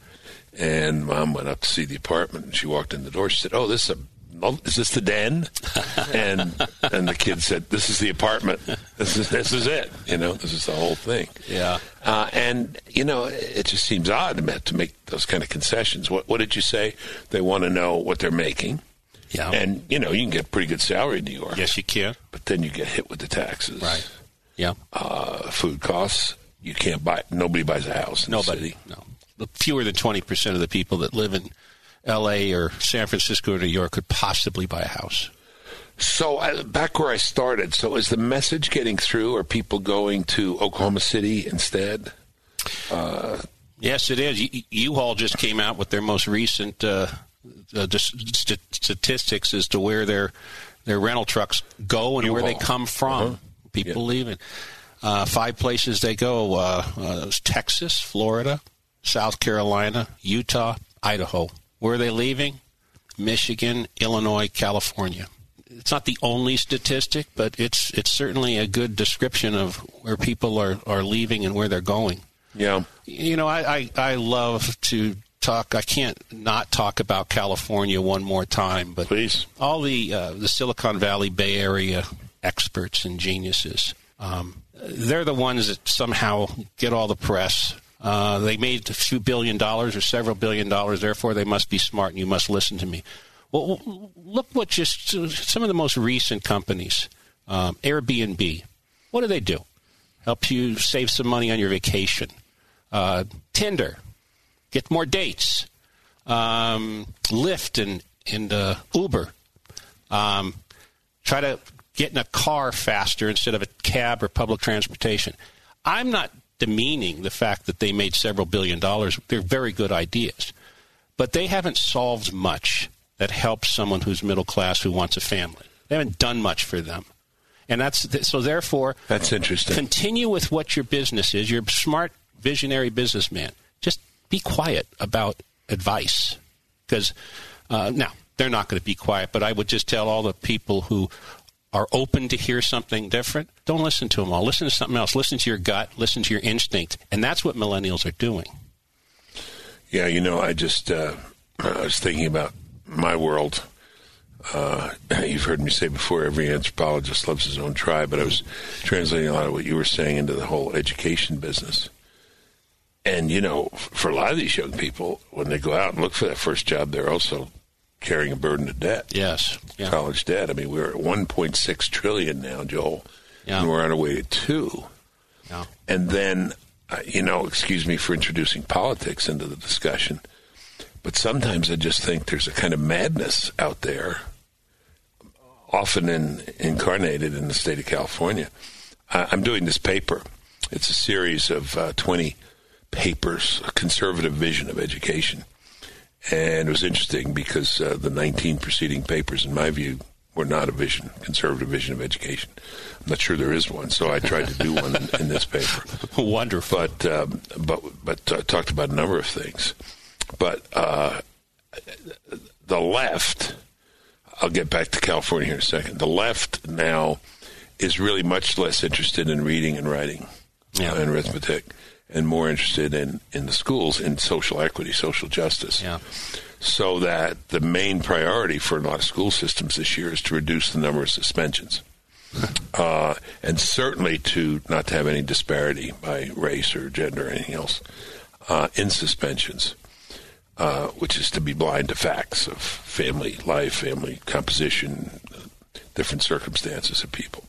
and mom went up to see the apartment, and she walked in the door. She said, "Oh, this is a "Oh, "Is this the den?" and and the kid said, "This is the apartment. This is this is it. You know, this is the whole thing." Yeah. Uh, and you know, it just seems odd to make those kind of concessions. What what did you say? They want to know what they're making. Yeah. And you know, you can get a pretty good salary in New York. yes, you can. But then you get hit with the taxes. Right. Yeah. Uh, food costs. You can't buy. Nobody buys a house. Nobody. No. Fewer than 20% of the people that live in L.A. or San Francisco or New York could possibly buy a house. So uh, back where I started. So is the message getting through? Are people going to Oklahoma City instead? Yes, it is. U- U-Haul just came out with their most recent uh, uh, st- statistics as to where their their rental trucks go and where they come from. Uh-huh. People Yeah. leaving. Uh, five places they go: uh, uh, Texas, Florida, South Carolina, Utah, Idaho. Where are they leaving? Michigan, Illinois, California. It's not the only statistic, but it's it's certainly a good description of where people are, are leaving and where they're going. Yeah. You know, I, I, I love to talk. I can't not talk about California one more time, but Please. all the uh, the Silicon Valley Bay Area experts and geniuses, um, they're the ones that somehow get all the press. Uh, they made a few billion dollars or several billion dollars, therefore they must be smart, and you must listen to me. Well, look what just some of the most recent companies, um, Airbnb. What do they do? Help you save some money on your vacation. Uh, Tinder, get more dates. Um, Lyft and and uh, Uber. Um, try to get in a car faster instead of a cab or public transportation. I'm not demeaning the fact that they made several billion dollars. They're very good ideas, but they haven't solved much that helps someone who's middle class who wants a family. They haven't done much for them, and that's so. Therefore, That's interesting. continue with what your business is. You're a smart, visionary businessman. Just be quiet about advice. Because uh, now, they're not going to be quiet, but I would just tell all the people who are open to hear something different don't listen to them all. Listen to something else. Listen to your gut. Listen to your instinct. And that's what millennials are doing. Yeah, you know, I just uh, I was thinking about my world. Uh, you've heard me say before, every anthropologist loves his own tribe, but I was translating a lot of what you were saying into the whole education business. And you know, for a lot of these young people, when they go out and look for that first job, they're also carrying a burden of debt, Yes. Yeah. college debt. I mean, we're at 1.6 trillion now, Joel, Yeah. and we're on our way to two. Yeah. And then, uh, you know, excuse me for introducing politics into the discussion, but sometimes I just think there's a kind of madness out there, often in, incarnated in the state of California. I, I'm doing this paper. It's a series of uh, 20 papers, a conservative vision of education. And it was interesting because uh, the 19 preceding papers, in my view, were not a vision, conservative vision of education. I'm not sure there is one, so I tried to do one in, in this paper. Wonderful. But um, but but uh, talked about a number of things. But uh, the left, I'll get back to California here in a second. The left now is really much less interested in reading and writing Yeah. and arithmetic, and more interested in in the schools in social equity, social justice Yeah. so that the main priority for a lot of school systems this year is to reduce the number of suspensions. uh, and certainly to not to have any disparity by race or gender or anything else uh, in suspensions, uh, which is to be blind to facts of family life, family composition, uh, different circumstances of people.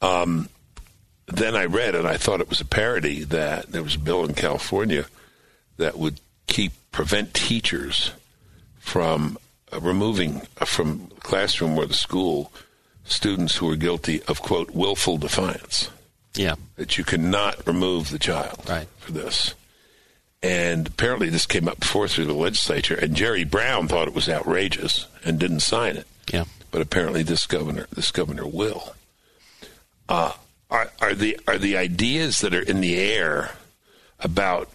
Um, then I read, and I thought it was a parody that there was a bill in California that would keep prevent teachers from uh, removing uh, from the classroom or the school students who are guilty of quote willful defiance Yeah. that you cannot remove the child Right. for this and apparently this came up before through the legislature and jerry brown thought it was outrageous and didn't sign it Yeah. but apparently this governor this governor will uh, are, the are the ideas that are in the air about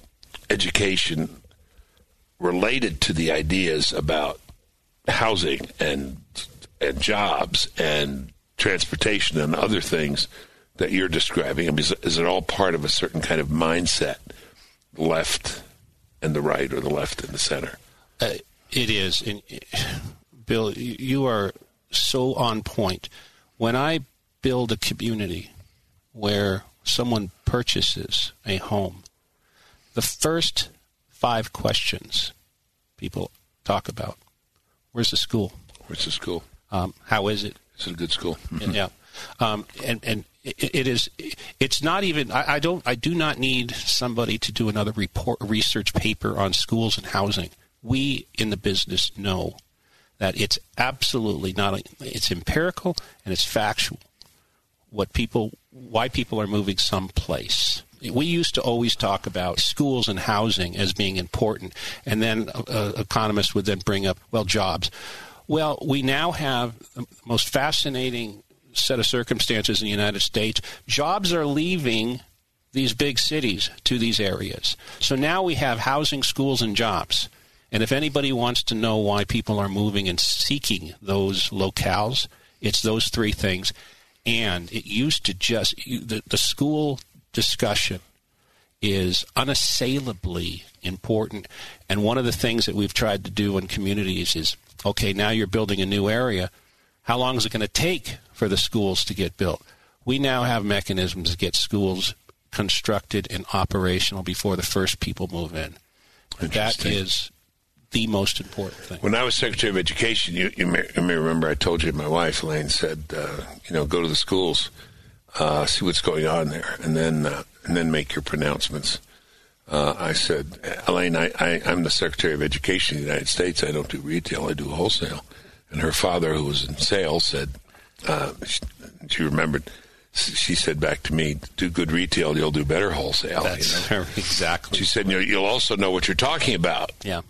education related to the ideas about housing and and jobs and transportation and other things that you're describing? I mean, is, is it all part of a certain kind of mindset, left and the right, or the left and the center? Uh, it is. And, uh, Bill, you are so on point. When I build a community where someone purchases a home, the first five questions people talk about where's the school? Where's the school? Um, how is it? Is it a good school? Mm-hmm. Yeah. Um, and and it, it is. It's not even. I, I, don't. I do not need somebody to do another report, research paper on schools and housing. We in the business know that it's absolutely not. It's empirical and it's factual. What people, why people are moving someplace. We used to always talk about schools and housing as being important, and then uh, economists would then bring up, well, jobs. Well, we now have the most fascinating set of circumstances in the United States. Jobs are leaving these big cities to these areas. So now we have housing, schools, and jobs. And if anybody wants to know why people are moving and seeking those locales, it's those three things. And it used to just, the, the school discussion is unassailably important. And one of the things that we've tried to do in communities is okay, now you're building a new area. How long is it going to take for the schools to get built? We now have mechanisms to get schools constructed and operational before the first people move in. That is the most important thing. When I was Secretary of Education, you, you, may, you may, remember I told you my wife, Elaine, said, uh, you know, go to the schools, uh, see what's going on there, and then uh, and then make your pronouncements. Uh, I said, Elaine, I, I, am the Secretary of Education of the United States. I don't do retail, I do wholesale. And her father, who was in sales, said, uh, she, she remembered she said back to me, "Do good retail, you'll do better wholesale." That's you know? exactly. She said, "You'll also know what you're talking about." Yeah.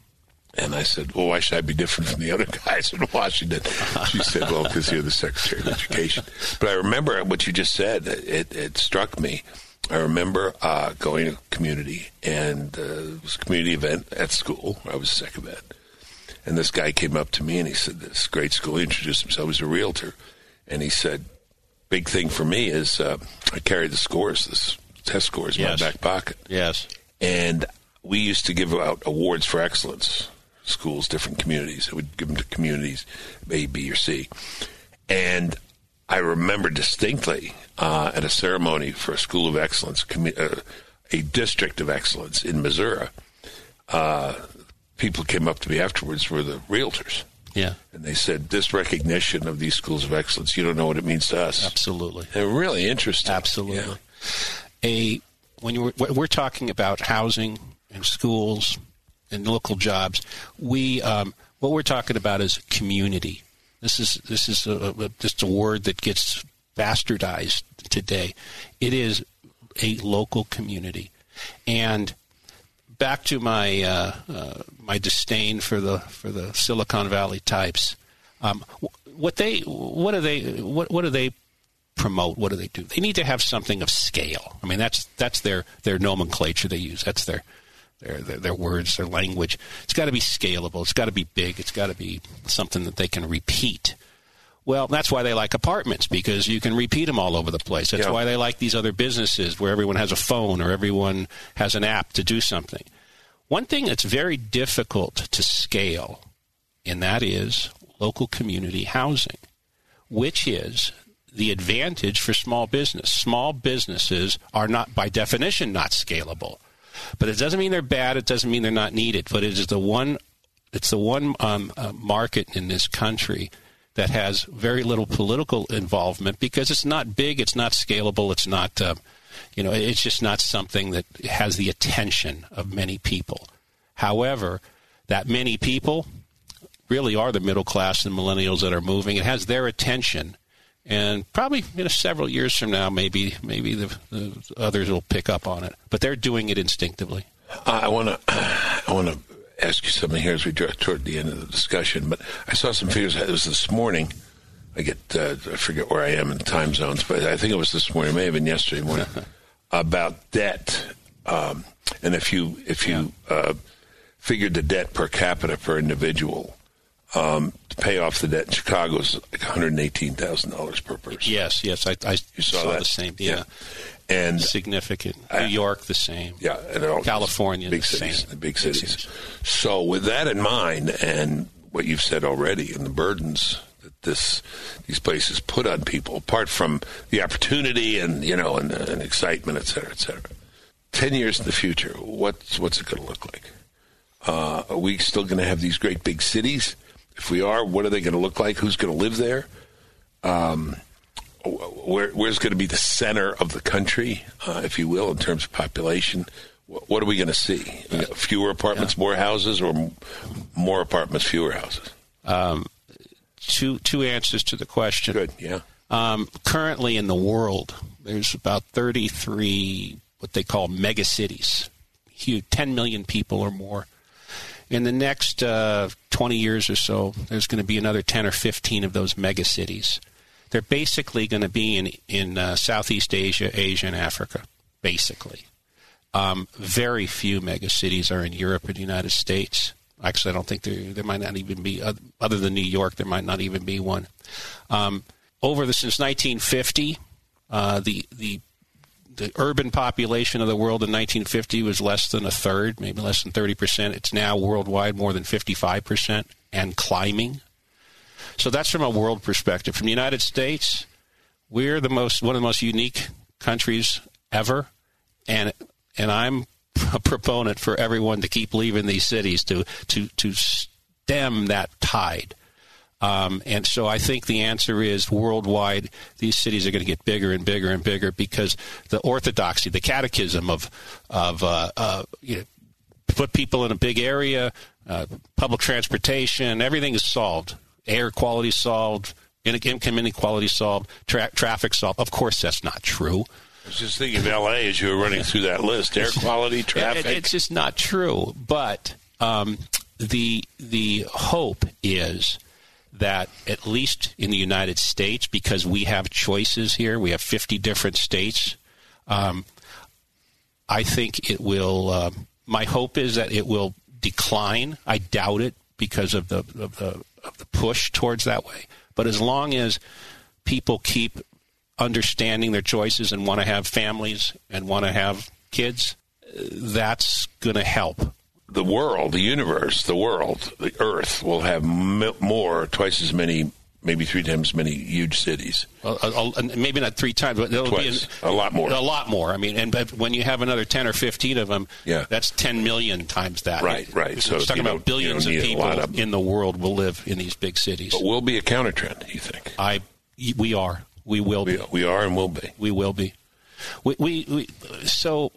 And I said, Well, why should I be different from the other guys in Washington? She said, Well, because you're the Secretary of Education. But I remember what you just said. It, it struck me. I remember uh, going to community, and uh, it was a community event at school. I was second ed. And this guy came up to me and he said, This great school. He introduced himself. Was a realtor. And he said, Big thing for me is uh, I carry the scores, this test scores in yes. my back pocket. Yes. And we used to give out awards for excellence schools, different communities. It would give them to communities A, B, or C. And I remember distinctly uh, at a ceremony for a school of excellence, uh, a district of excellence in Missouri. Uh, people came up to me afterwards were the realtors. Yeah. And they said, this recognition of these schools of excellence, you don't know what it means to us. Absolutely. They're really interesting. Absolutely. Yeah. A when you we're talking about housing and schools and local jobs. We um, what we're talking about is community. This is this is a, a, just a word that gets bastardized today. It is a local community, and back to my uh, uh, my disdain for the for the Silicon Valley types. Um, what they what do they what what do they promote? What do they do? They need to have something of scale. I mean, that's that's their their nomenclature they use. That's their their, their, their words, their language. It's got to be scalable. It's got to be big. It's got to be something that they can repeat. Well, that's why they like apartments because you can repeat them all over the place. That's yeah. why they like these other businesses where everyone has a phone or everyone has an app to do something. One thing that's very difficult to scale, and that is local community housing, which is the advantage for small business. Small businesses are not, by definition, not scalable. But it doesn't mean they're bad. It doesn't mean they're not needed. But it is the one. It's the one um, uh, market in this country that has very little political involvement because it's not big. It's not scalable. It's not. Uh, you know, it's just not something that has the attention of many people. However, that many people really are the middle class and millennials that are moving. It has their attention and probably you know, several years from now, maybe maybe the, the others will pick up on it. But they're doing it instinctively. I want to I want to ask you something here as we draw toward the end of the discussion. But I saw some figures. It was this morning. I get uh, I forget where I am in time zones, but I think it was this morning. It may have been yesterday morning about debt. Um, and if you if you uh, figured the debt per capita per individual um, to pay off the debt in Chicago is like one hundred eighteen thousand dollars per person. Yes, yes, I, I saw, saw the same. Yeah. yeah. and significant. New York, the same. Yeah, and California, big the cities, same. The big cities. big cities. So, with that in mind, and what you've said already and the burdens that this these places put on people, apart from the opportunity and you know and, and excitement, et cetera, et cetera. Ten years in the future, what's what's it going to look like? Uh, are we still going to have these great big cities? If we are, what are they going to look like? Who's going to live there? Um, where, where's going to be the center of the country, uh, if you will, in terms of population? What, what are we going to see? Fewer apartments, yeah. more houses, or more apartments, fewer houses? Um, two two answers to the question. Good, yeah. Um, currently in the world, there's about 33 what they call megacities, huge, 10 million people or more. In the next uh, 20 years or so, there's going to be another 10 or 15 of those megacities. They're basically going to be in in uh, Southeast Asia, Asia, and Africa. Basically, um, very few megacities are in Europe and the United States. Actually, I don't think there there might not even be other than New York. There might not even be one. Um, over the since 1950, uh, the the the urban population of the world in 1950 was less than a third, maybe less than 30 percent. It's now worldwide more than 55 percent and climbing. So that's from a world perspective. From the United States, we're the most one of the most unique countries ever, and and I'm a proponent for everyone to keep leaving these cities to to to stem that tide. Um, and so I think the answer is worldwide, these cities are going to get bigger and bigger and bigger because the orthodoxy, the catechism of of uh, uh, you know, put people in a big area, uh, public transportation, everything is solved air quality solved, income inequality solved, tra- traffic solved. Of course, that's not true. I was just thinking of L.A. as you were running through that list: air quality, traffic. It, it's just not true. But um, the the hope is that at least in the United States, because we have choices here, we have 50 different states. Um, I think it will. Uh, my hope is that it will decline. I doubt it because of the of the of the push towards that way. But as long as people keep understanding their choices and want to have families and want to have kids, that's going to help. The world, the universe, the world, the earth will have more, twice as many maybe three times as many huge cities. Well, maybe not three times, but it'll Twice. be a lot more. A lot more. I mean, and but when you have another ten or fifteen of them, yeah. that's ten million times that. Right, right. So talking about billions of people of in the world will live in these big cities. But will be a counter trend. You think? I, we are. We will we, be. We are and will be. We will be. We, we, we so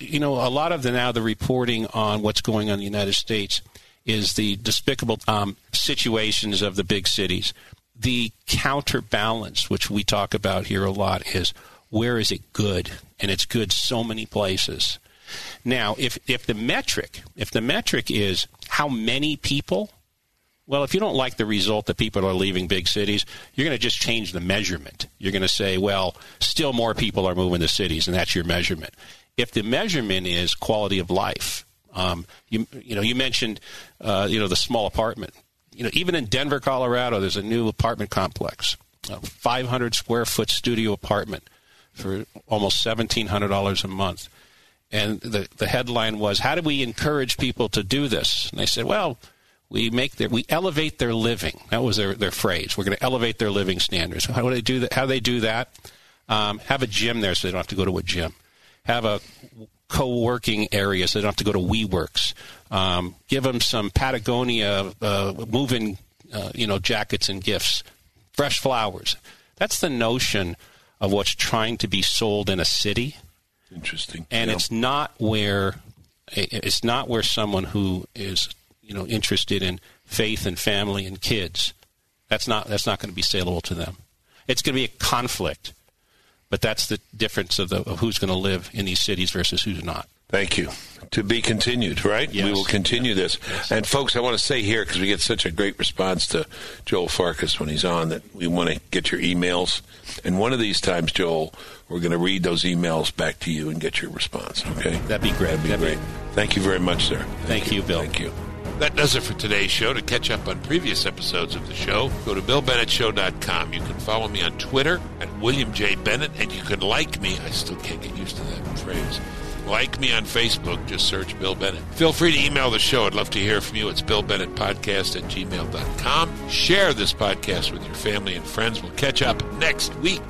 you know a lot of the now the reporting on what's going on in the United States is the despicable um, situations of the big cities the counterbalance, which we talk about here a lot, is where is it good? And it's good so many places. Now, if, if the metric, if the metric is how many people, well, if you don't like the result that people are leaving big cities, you're going to just change the measurement. You're going to say, well, still more people are moving to cities, and that's your measurement. If the measurement is quality of life, um, you, you know, you mentioned, uh, you know, the small apartment you know, even in Denver, Colorado, there's a new apartment complex, a 500 square foot studio apartment for almost $1,700 a month. And the, the headline was, How do we encourage people to do this? And they said, Well, we make their, we elevate their living. That was their, their phrase. We're going to elevate their living standards. How do they do that? How do they do that? Um, have a gym there so they don't have to go to a gym. Have a co-working area so They don't have to go to WeWorks. Um, give them some Patagonia uh, moving, uh, you know, jackets and gifts, fresh flowers. That's the notion of what's trying to be sold in a city. Interesting. And yeah. it's not where it's not where someone who is, you know, interested in faith and family and kids. That's not that's not going to be saleable to them. It's going to be a conflict but that's the difference of, the, of who's going to live in these cities versus who's not. Thank you. To be continued, right? Yes. We will continue this. Yes. And folks, I want to say here because we get such a great response to Joel Farkas when he's on that we want to get your emails. And one of these times, Joel, we're going to read those emails back to you and get your response. Okay? That'd be great. That'd be That'd great. Be... Thank you very much, sir. Thank, Thank you, Bill. Thank you. That does it for today's show. To catch up on previous episodes of the show, go to BillBennettShow.com. You can follow me on Twitter at William J. Bennett, and you can like me. I still can't get used to that phrase. Like me on Facebook, just search Bill Bennett. Feel free to email the show. I'd love to hear from you. It's BillBennettPodcast at gmail.com. Share this podcast with your family and friends. We'll catch up next week.